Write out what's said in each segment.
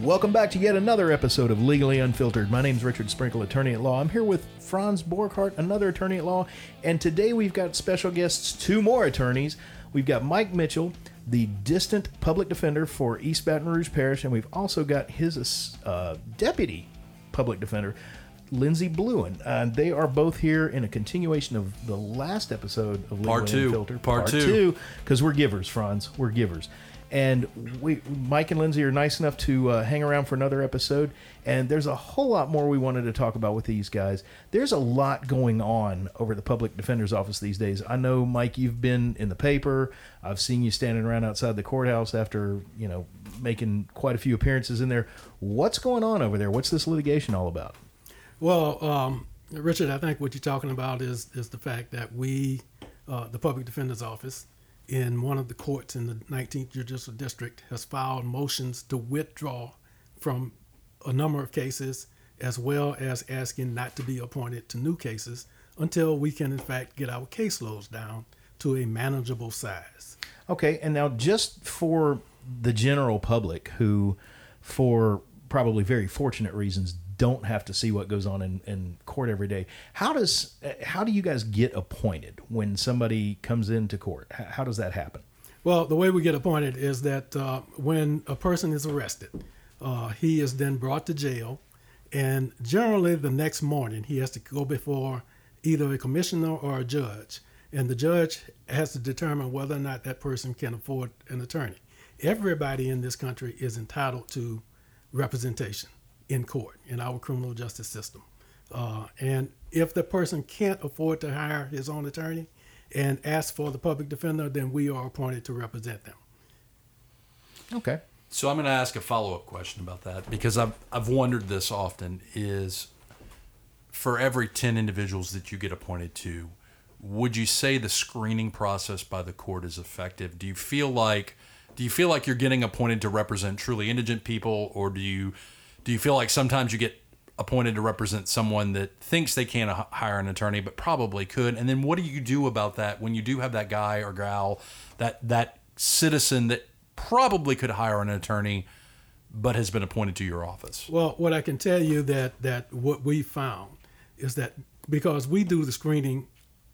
Welcome back to yet another episode of Legally Unfiltered. My name is Richard Sprinkle, attorney at law. I'm here with Franz Borghardt, another attorney at law, and today we've got special guests, two more attorneys. We've got Mike Mitchell, the district public defender for East Baton Rouge Parish, and we've also got his uh, deputy public defender, Lindsay Blouin. Uh, they are both here in a continuation of the last episode of Legally Part two. Unfiltered. Part two. because we're givers, Franz. We're givers. And we, Mike and Lindsay are nice enough to uh, hang around for another episode. And there's a whole lot more we wanted to talk about with these guys. There's a lot going on over the public defender's office these days. I know, Mike, you've been in the paper. I've seen you standing around outside the courthouse after you know making quite a few appearances in there. What's going on over there? What's this litigation all about? Well, um, Richard, I think what you're talking about is is the fact that we, uh, the public defender's office, in one of the courts in the 19th judicial district, has filed motions to withdraw from a number of cases, as well as asking not to be appointed to new cases until we can, in fact, get our caseloads down to a manageable size. Okay, and now just for the general public who, for probably very fortunate reasons, don't have to see what goes on in, in court every day. How does uh, how do you guys get appointed when somebody comes into court? How does that happen? Well, the way we get appointed is that uh, when a person is arrested, uh, he is then brought to jail, and generally the next morning he has to go before either a commissioner or a judge, and the judge has to determine whether or not that person can afford an attorney. Everybody in this country is entitled to representation in court in our criminal justice system, uh, and if the person can't afford to hire his own attorney, and ask for the public defender, then we are appointed to represent them. Okay. So I'm going to ask a follow up question about that because I've I've wondered this often is for every 10 individuals that you get appointed to would you say the screening process by the court is effective do you feel like do you feel like you're getting appointed to represent truly indigent people or do you do you feel like sometimes you get appointed to represent someone that thinks they can't hire an attorney but probably could and then what do you do about that when you do have that guy or gal that that citizen that probably could hire an attorney but has been appointed to your office Well, what I can tell you that that what we found is that because we do the screening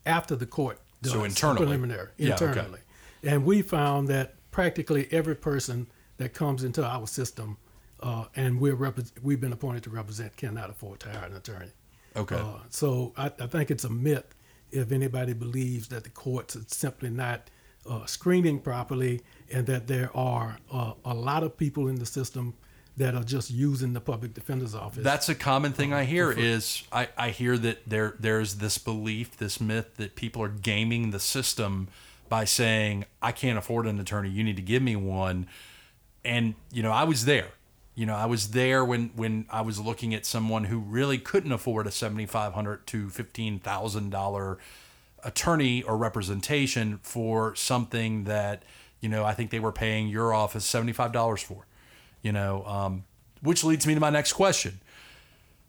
after the court does So internally. preliminary Yeah, okay. internally, and we found that practically every person that comes into our system uh, and we're repre- we've been appointed to represent cannot afford to hire an attorney. okay Uh, so I, I think it's a myth if anybody believes that the courts are simply not uh, screening properly and that there are uh, a lot of people in the system that are just using the public defender's office. That's a common thing I hear is I, I hear that there there's this belief, this myth that people are gaming the system by saying, I can't afford an attorney, you need to give me one. And, you know, I was there. You know, I was there when when I was looking at someone who really couldn't afford a seventy five hundred to fifteen thousand dollar attorney or representation for something that, you know, I think they were paying your office seventy five dollars for you know, um, which leads me to my next question.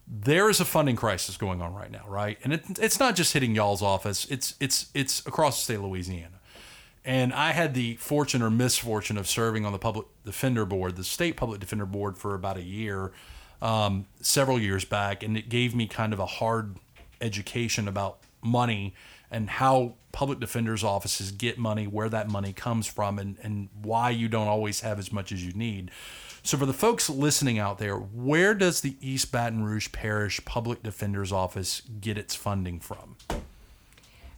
There is a funding crisis going on right now, right? And it, it's not just hitting y'all's office; it's it's it's across the state of Louisiana. And I had the fortune or misfortune of serving on the public defender board, the state public defender board, for about a year, um, several years back, and it gave me kind of a hard education about money and how public defenders offices get money, where that money comes from, and, and why you don't always have as much as you need. So, for the folks listening out there, where does the East Baton Rouge Parish Public Defender's Office get its funding from?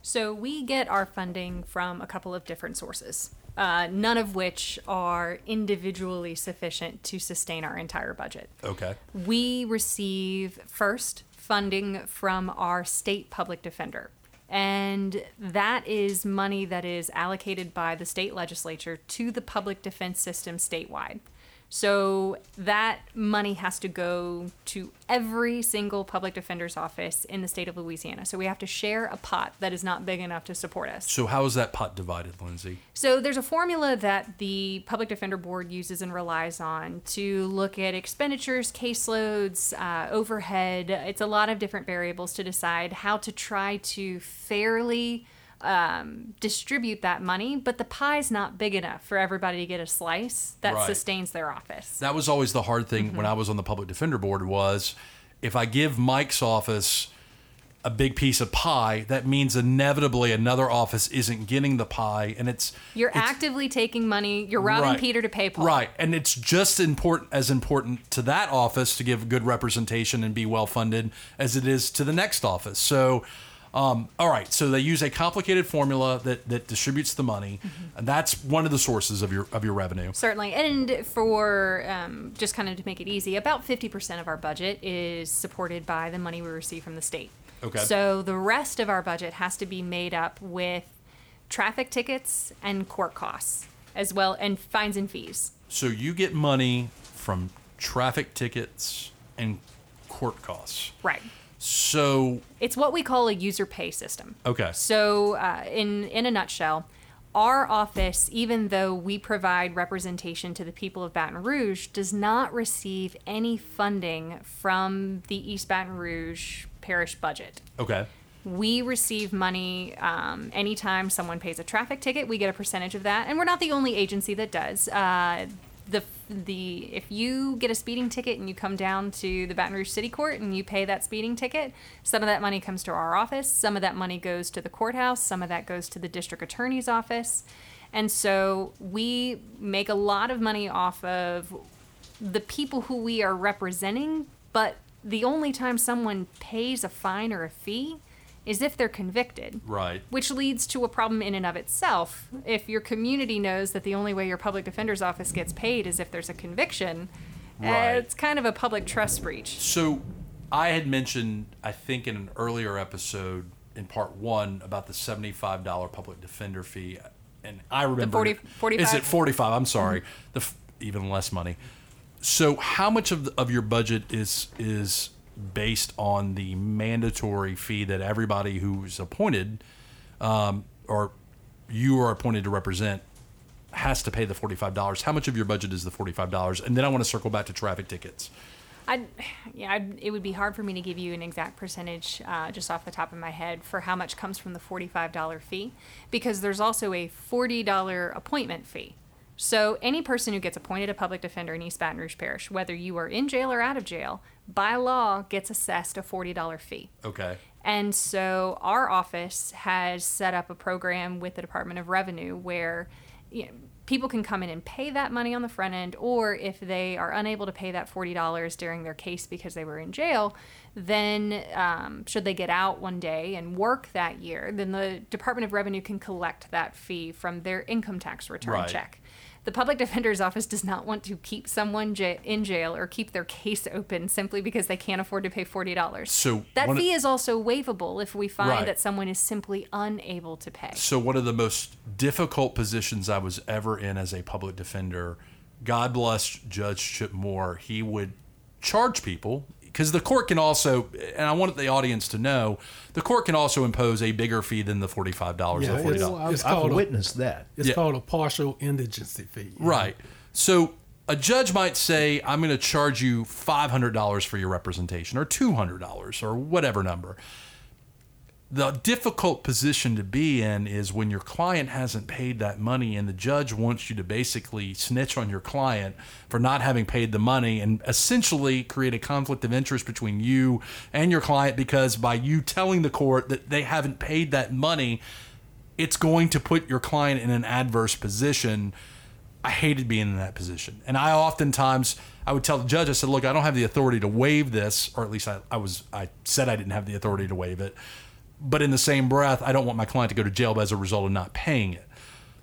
So we get our funding from a couple of different sources, uh, none of which are individually sufficient to sustain our entire budget. Okay. We receive first funding from our state public defender. And that is money that is allocated by the state legislature to the public defense system statewide. So that money has to go to every single public defender's office in the state of Louisiana. So we have to share a pot that is not big enough to support us. So, how is that pot divided, Lindsay? So there's a formula that the Public Defender Board uses and relies on to look at expenditures, caseloads, uh, overhead. It's a lot of different variables to decide how to try to fairly um, distribute that money, but the pie's not big enough for everybody to get a slice that Right. sustains their office. that was always the hard thing when I was on the public defender board was if I give Mike's office a big piece of pie, that means inevitably another office isn't getting the pie, and it's You're it's- actively taking money. You're robbing Right. Peter to pay Paul. Right, and it's just important as important to that office to give good representation and be well funded as it is to the next office. So, um, all right, so they use a complicated formula that that distributes the money, Mm-hmm. and that's one of the sources of your of your revenue. Certainly. And for um, just kind of to make it easy, about 50% of our budget is supported by the money we receive from the state. Okay. So the rest of our budget has to be made up with traffic tickets and court costs, as well, and fines and fees. So you get money from traffic tickets and court costs. Right. So It's what we call a user pay system. okay, So, uh, in in a nutshell, our office, even though we provide representation to the people of Baton Rouge, does not receive any funding from the East Baton Rouge parish budget. okay, We receive money um, anytime someone pays a traffic ticket. We get a percentage of that, and we're not the only agency that does. Uh, the the if you get a speeding ticket and you come down to the Baton Rouge City Court and you pay that speeding ticket, some of that money comes to our office. Some of that money goes to the courthouse. Some of that goes to the district attorney's office, and so we make a lot of money off of the people who we are representing, but the only time someone pays a fine or a fee is if they're convicted. right. Which leads to a problem in and of itself. If your community knows that the only way your public defender's office gets paid is if there's a conviction, uh, Right. it's kind of a public trust breach. So I had mentioned, I think in an earlier episode in part one about the seventy-five dollar public defender fee, and I remember 40 45? Is it forty-five? I'm sorry, the f- even less money. So how much of the, of your budget is is based on the mandatory fee that everybody who's appointed, um, or you are appointed to represent, has to pay the forty-five dollars? How much of your budget is the forty-five dollars? And then I want to circle back to traffic tickets. I, yeah, I'd, it would be hard for me to give you an exact percentage uh, just off the top of my head for how much comes from the forty-five dollar fee, because there's also a forty dollar appointment fee. So any person who gets appointed a public defender in East Baton Rouge Parish, whether you are in jail or out of jail, by law gets assessed a forty dollar fee. Okay. And so our office has set up a program with the Department of Revenue where you know, people can come in and pay that money on the front end, or if they are unable to pay that $40 during their case because they were in jail, then um, should they get out one day and work that year, then the Department of Revenue can collect that fee from their income tax return Right. check. The public defender's office does not want to keep someone ja- in jail or keep their case open simply because they can't afford to pay $40. So That one of- fee is also waivable if we find Right. that someone is simply unable to pay. So one of the most difficult positions I was ever in as a public defender, God bless Judge Chip Moore, he would charge people because the court can also, and I want the audience to know, the court can also impose a bigger fee than the forty-five dollars Yeah, or forty dollars. I've, It's I've called a- witnessed that. It's Yeah. called a partial indigency fee. Right. So a judge might say, I'm going to charge you $500 for your representation or $200 or whatever number. The difficult position to be in is when your client hasn't paid that money and the judge wants you to basically snitch on your client for not having paid the money and essentially create a conflict of interest between you and your client because by you telling the court that they haven't paid that money, it's going to put your client in an adverse position. I hated being in that position. And I oftentimes I would tell the judge, I said, look, I don't have the authority to waive this, or at least I, I was I said I didn't have the authority to waive it. But in the same breath, I don't want my client to go to jail as a result of not paying it.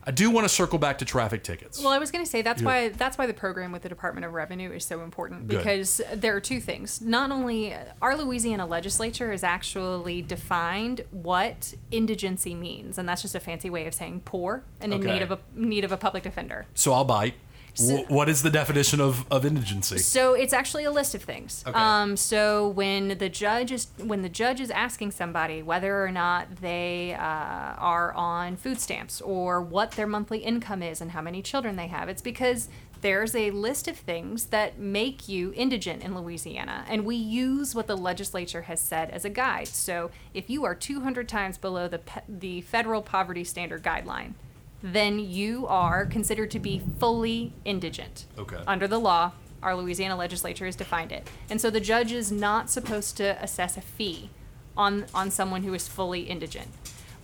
I do want to circle back to traffic tickets. Well, I was going to say that's why that's why the program with the Department of Revenue is so important Good. because there are two things. Not only our Louisiana legislature has actually defined what indigency means, and that's just a fancy way of saying poor and in Okay. need of a need of a public defender. so I'll bite. Wh- what is the definition of, of indigency? So it's actually a list of things. Okay. Um, so when the judge is when the judge is asking somebody whether or not they uh, are on food stamps or what their monthly income is and how many children they have, it's because there's a list of things that make you indigent in Louisiana, and we use what the legislature has said as a guide. So if you are 200 times below the pe- the federal poverty standard guideline, then you are considered to be fully indigent. Okay. Under the law, our Louisiana legislature has defined it. And so the judge is not supposed to assess a fee on, on someone who is fully indigent.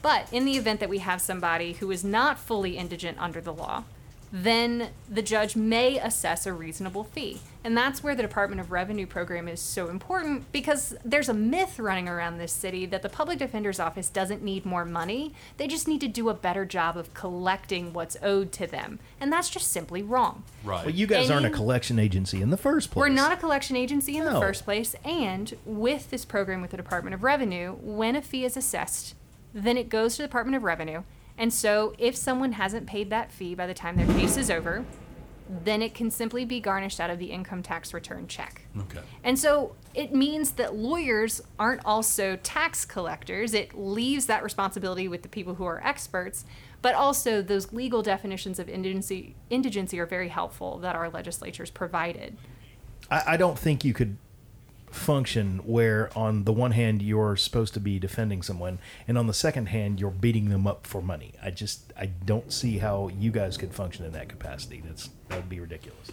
But in the event that we have somebody who is not fully indigent under the law, then the judge may assess a reasonable fee. And that's where the Department of Revenue program is so important because there's a myth running around this city that the public defender's office doesn't need more money. They just need to do a better job of collecting what's owed to them. And that's just simply wrong. Right. Well, you guys aren't a collection agency in the first place. We're not a collection agency in No. the first place, and with this program with the Department of Revenue, when a fee is assessed, then it goes to the Department of Revenue. And so if someone hasn't paid that fee by the time their case is over, then it can simply be garnished out of the income tax return check. okay. And so it means that lawyers aren't also tax collectors. It leaves that responsibility with the people who are experts, but also those legal definitions of indigency, indigency are very helpful that our legislatures provided. I, I don't think you could function where on the one hand you're supposed to be defending someone and on the second hand you're beating them up for money. I just I don't see how you guys could function in that capacity. That's that would be ridiculous.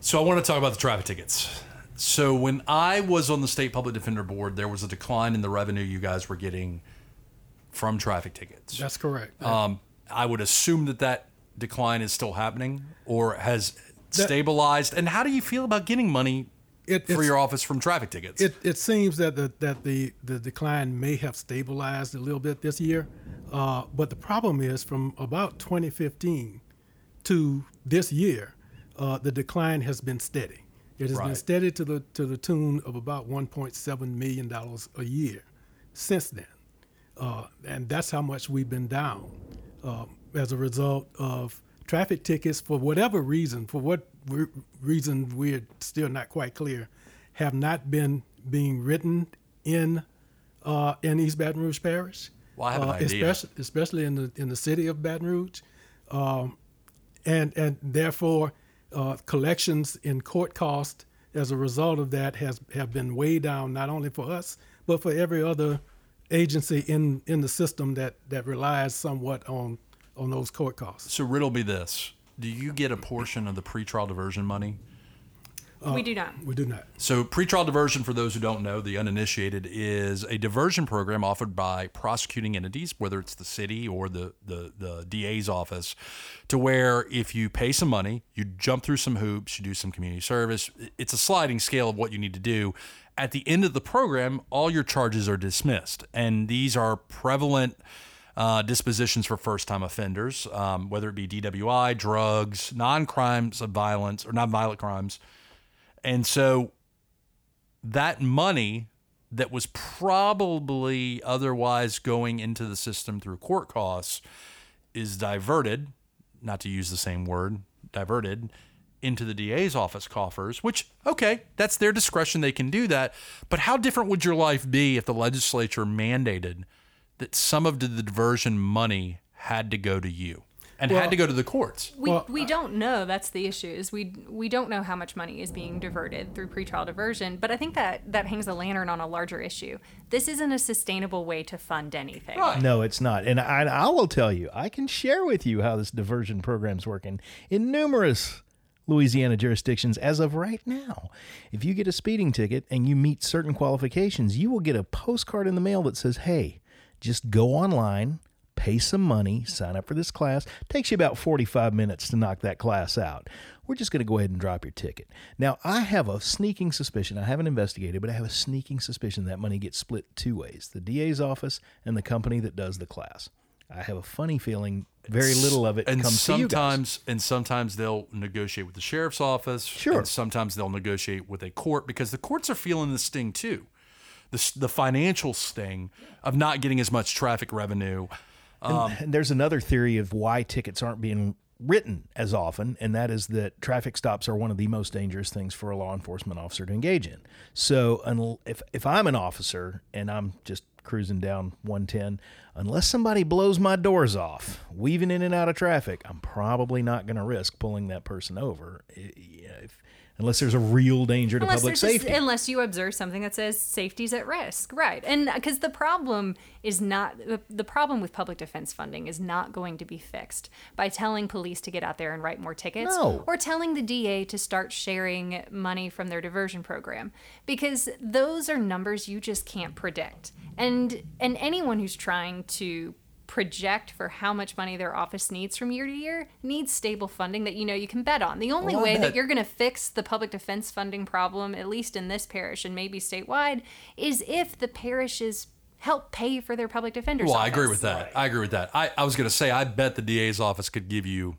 So I want to talk about the traffic tickets. So when I was on the state public defender board, there was a decline in the revenue you guys were getting from traffic tickets. That's correct. Um, I would assume that that decline is still happening or has That- stabilized. And how do you feel about getting money It- for your office from traffic tickets? It, it seems that the that the, the decline may have stabilized a little bit this year, uh, but the problem is from about 2015 to this year, uh, the decline has been steady. It has been steady to the to the tune of about 1.7 million dollars a year since then, uh, and that's how much we've been down uh, as a result of traffic tickets for whatever reason, for what re- reason we're still not quite clear, have not been being written in uh, in East Baton Rouge Parish. Well, I have an uh, idea. Especially, especially in the in the city of Baton Rouge, um, and and therefore uh, collections in court cost as a result of that has have been way down not only for us but for every other agency in in the system that that relies somewhat on on those court costs. so riddle me this: Do you get a portion of the pretrial diversion money? we do not. We do not. So, pretrial diversion, for those who don't know, the uninitiated, is a diversion program offered by prosecuting entities, whether it's the city or the, the, the DA's office, to where if you pay some money, you jump through some hoops, you do some community service. It's a sliding scale of what you need to do. At the end of the program, all your charges are dismissed. And these are prevalent uh, dispositions for first time offenders, um, whether it be DWI, drugs, non crimes of violence, or non violent crimes. And so that money that was probably otherwise going into the system through court costs is diverted, not to use the same word, diverted into the DA's office coffers, which, okay, that's their discretion. They can do that. But how different would your life be if the legislature mandated that some of the diversion money had to go to you and had to go to the courts? We, Well, we don't know. That's the issue. Is we we don't know how much money is being diverted through pretrial diversion. But I think that that hangs a lantern on a larger issue. This isn't a sustainable way to fund anything. Right. No, it's not. And I, I will tell you, I can share with you how this diversion program's working in numerous Louisiana jurisdictions as of right now. If you get a speeding ticket and you meet certain qualifications, you will get a postcard in the mail that says, "Hey, just go online, pay some money, sign up for this class. Takes you about 45 minutes to knock that class out. We're just going to go ahead and drop your ticket." Now, I have a sneaking suspicion. I haven't investigated, but I have a sneaking suspicion that money gets split two ways: the DA's office and the company that does the class. I have a funny feeling very little of it and comes to you guys. sometimes and sometimes they'll negotiate with the sheriff's office Sure. and sometimes they'll negotiate with a court because the courts are feeling the sting too the, the financial sting of not getting as much traffic revenue um, And there's another theory of why tickets aren't being written as often, and that is that traffic stops are one of the most dangerous things for a law enforcement officer to engage in. So, if if I'm an officer and I'm just cruising down 110, unless somebody blows my doors off, weaving in and out of traffic, I'm probably not going to risk pulling that person over. If, unless there's a real danger to unless public safety. A, unless you observe something that says safety's at risk, right? And uh, because the problem is not the problem with public defense funding is not going to be fixed by telling police to get out there and write more tickets No. or telling the DA to start sharing money from their diversion program because those are numbers you just can't predict. And and anyone who's trying to project for how much money their office needs from year to year needs stable funding that you know you can bet on. The only oh, way bet- that you're going to fix the public defense funding problem, at least in this parish and maybe statewide, is if the parishes help pay for their public defenders. Well, I agree with that. I agree with that. I, I was going to say, I bet the DA's office could give you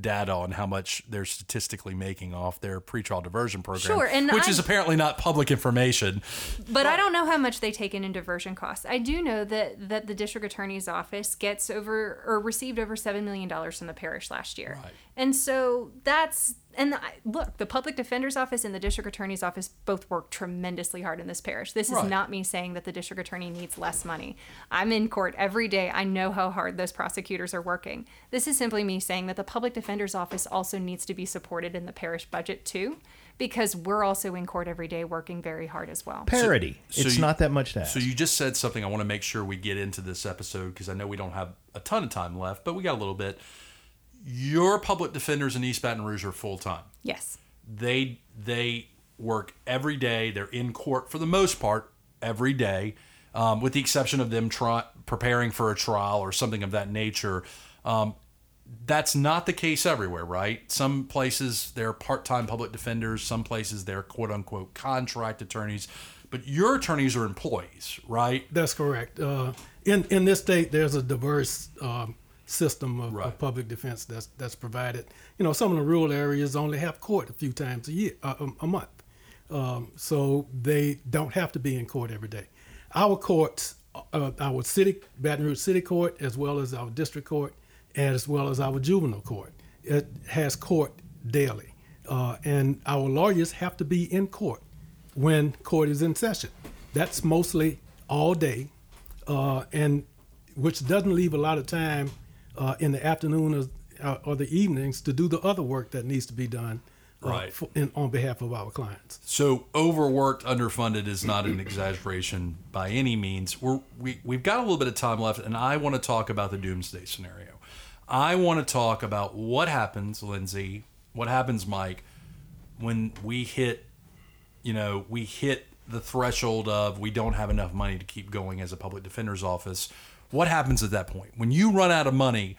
data on how much they're statistically making off their pretrial diversion program, Sure, and which is apparently not public information. But I don't know how much they take in in diversion costs. I do know that that the district attorney's office gets over or received over seven million dollars from the parish last year, Right. and so that's and I, look, the public defender's office and the district attorney's office both work tremendously hard in this parish. This is Right. not me saying that the district attorney needs less money. I'm in court every day. I know how hard those prosecutors are working. This is simply me saying that the public defender's office also needs to be supported in the parish budget too, because we're also in court every day working very hard as well. Parity. So it's you- not that much to ask. So you just said something I want to make sure we get into this episode because I know we don't have a ton of time left, but we got a little bit. Your public defenders in East Baton Rouge are full time. Yes. They they work every day. They're in court for the most part every day, um, with the exception of them try, preparing for a trial or something of that nature. Um, that's not the case everywhere, right? Some places they're part-time public defenders. Some places they're quote-unquote contract attorneys. But your attorneys are employees, right? That's correct. Uh, in in this state, there's a diverse um, system of, Right. of public defense that's that's provided. You know, some of the rural areas only have court a few times a year, uh, a, a month, um, so they don't have to be in court every day. Our courts, uh, our city Baton Rouge City Court, as well as our district court, and as well as our juvenile court, it has court daily, uh, and our lawyers have to be in court when court is in session. That's mostly all day, uh, and which doesn't leave a lot of time uh, in the afternoon or, uh, or the evenings to do the other work that needs to be done uh, Right. for, in, on behalf of our clients. So overworked, underfunded is not an exaggeration by any means. We're, we we've got a little bit of time left, and I want to talk about the doomsday scenario. I want to talk about what happens, Lindsay. What happens, Mike, when we hit, you know, we hit the threshold of we don't have enough money to keep going as a public defender's office. What happens at that point when you run out of money?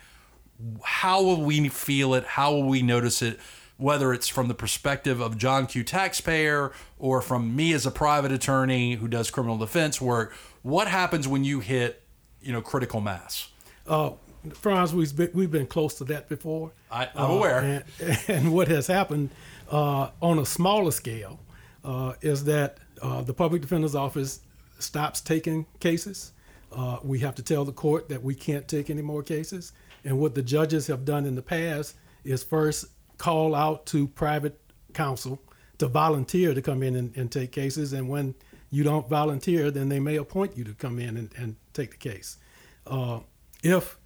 how will we feel it? How will we notice it? Whether it's from the perspective of John Q. taxpayer or from me as a private attorney who does criminal defense work, what happens when you hit, you know, critical mass? Uh, Franz, we've been, we've been close to that before. I- I'm Uh, aware. And, and what has happened uh, on a smaller scale uh, is that uh, the public defender's office stops taking cases. Uh, we have to tell the court that we can't take any more cases. And what the judges have done in the past is first call out to private counsel to volunteer to come in and, and take cases. And when you don't volunteer, then they may appoint you to come in and, and take the case. Uh, if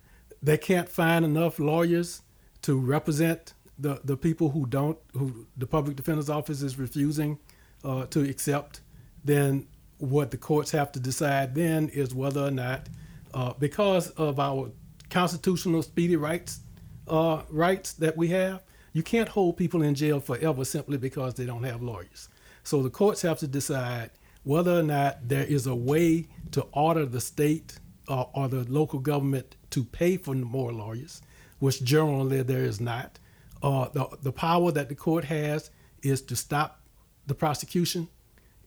they can't find enough lawyers to represent the, the people who don't, who the public defender's office is refusing uh, to accept, then what the courts have to decide then is whether or not, uh, because of our constitutional speedy rights uh, rights that we have, you can't hold people in jail forever simply because they don't have lawyers. So the courts have to decide whether or not there is a way to order the state uh, or the local government to pay for more lawyers, which generally there is not. Uh, the, the power that the court has is to stop the prosecution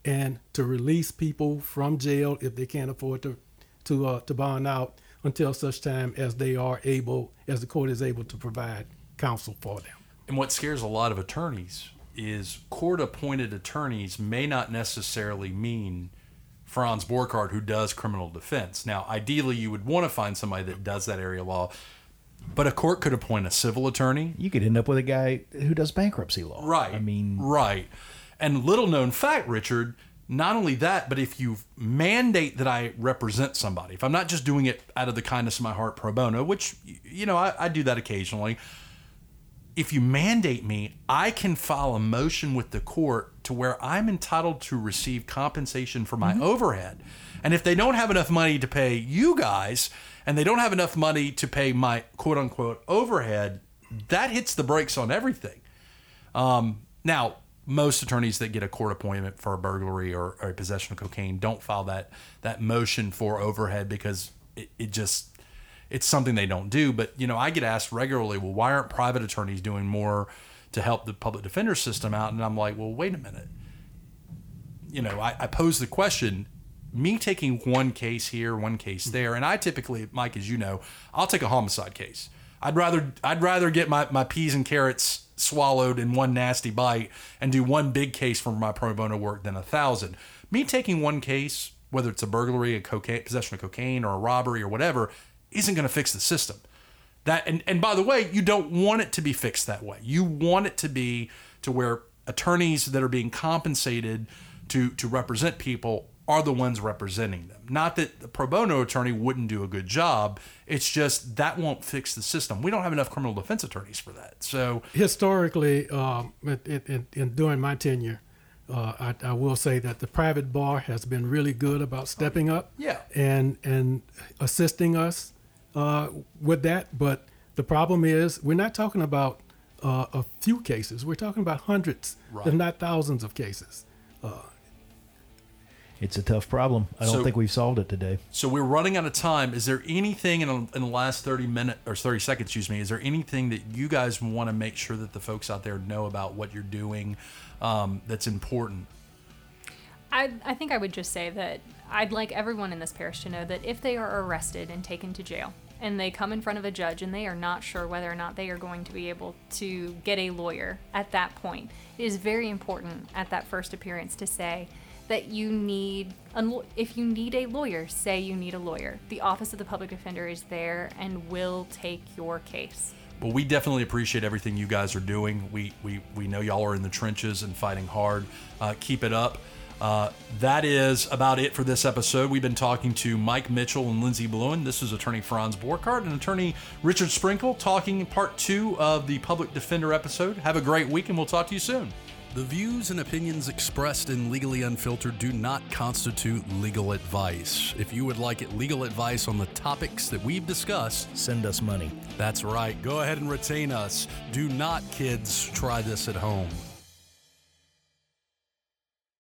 and to release people from jail if they can't afford to to uh, to bond out until such time as they are able, as the court is able to provide counsel for them. And what scares a lot of attorneys is court appointed attorneys may not necessarily mean Franz Borghardt who does criminal defense. Now, ideally, you would want to find somebody that does that area law. But a court could appoint a civil attorney. You could end up with a guy who does bankruptcy law. Right. I mean, right. And little known fact, Richard, not only that, but if you mandate that I represent somebody, if I'm not just doing it out of the kindness of my heart pro bono, which, you know, I, I do that occasionally, if you mandate me, I can file a motion with the court to where I'm entitled to receive compensation for my overhead. And if they don't have enough money to pay you guys and they don't have enough money to pay my quote unquote overhead, that hits the brakes on everything. Um, now, most attorneys that get a court appointment for a burglary or, or a possession of cocaine don't file that that motion for overhead because it, it just it's something they don't do. But you know, I get asked regularly, well, why aren't private attorneys doing more to help the public defender system out? And I'm like, well, wait a minute. You know, I, I pose the question. Me taking one case here, one case mm-hmm. there, and I typically, Mike, as you know, I'll take a homicide case. I'd rather I'd rather get my, my peas and carrots swallowed in one nasty bite and do one big case for my pro bono work than a thousand. Me taking one case, whether it's a burglary, a cocaine possession of cocaine, or a robbery or whatever, isn't going to fix the system. That and, and by the way, you don't want it to be fixed that way. You want it to be to where attorneys that are being compensated to to represent people are the ones representing them. Not that the pro bono attorney wouldn't do a good job. It's just that won't fix the system. We don't have enough criminal defense attorneys for that. So historically, um, in, in, in, during my tenure, uh, I, I, will say that the private bar has been really good about stepping up, Yeah. and and assisting us uh, with that. But the problem is, we're not talking about uh, a few cases. We're talking about hundreds, Right. if not thousands, of cases. It's a tough problem. I don't So- think we've solved it today. So we're running out of time. Is there anything in, in the last 30 minutes or 30 seconds, excuse me, is there anything that you guys want to make sure that the folks out there know about what you're doing um, that's important? I, I think I would just say that I'd like everyone in this parish to know that if they are arrested and taken to jail and they come in front of a judge and they are not sure whether or not they are going to be able to get a lawyer at that point, it is very important at that first appearance to say that you need, if you need a lawyer, say you need a lawyer. The Office of the Public Defender is there and will take your case. Well, we definitely appreciate everything you guys are doing. We we, we know y'all are in the trenches and fighting hard. Uh, keep it up. Uh, that is about it for this episode. We've been talking to Mike Mitchell and Lindsey Blouin. This is attorney Franz Borghardt and attorney Richard Sprinkle talking part two of the Public Defender episode. Have a great week, and we'll talk to you soon. The views and opinions expressed in Legally Unfiltered do not constitute legal advice. If you would like legal advice on the topics that we've discussed, Send us money. that's right. Go ahead and retain us. Do not, kids, try this at home.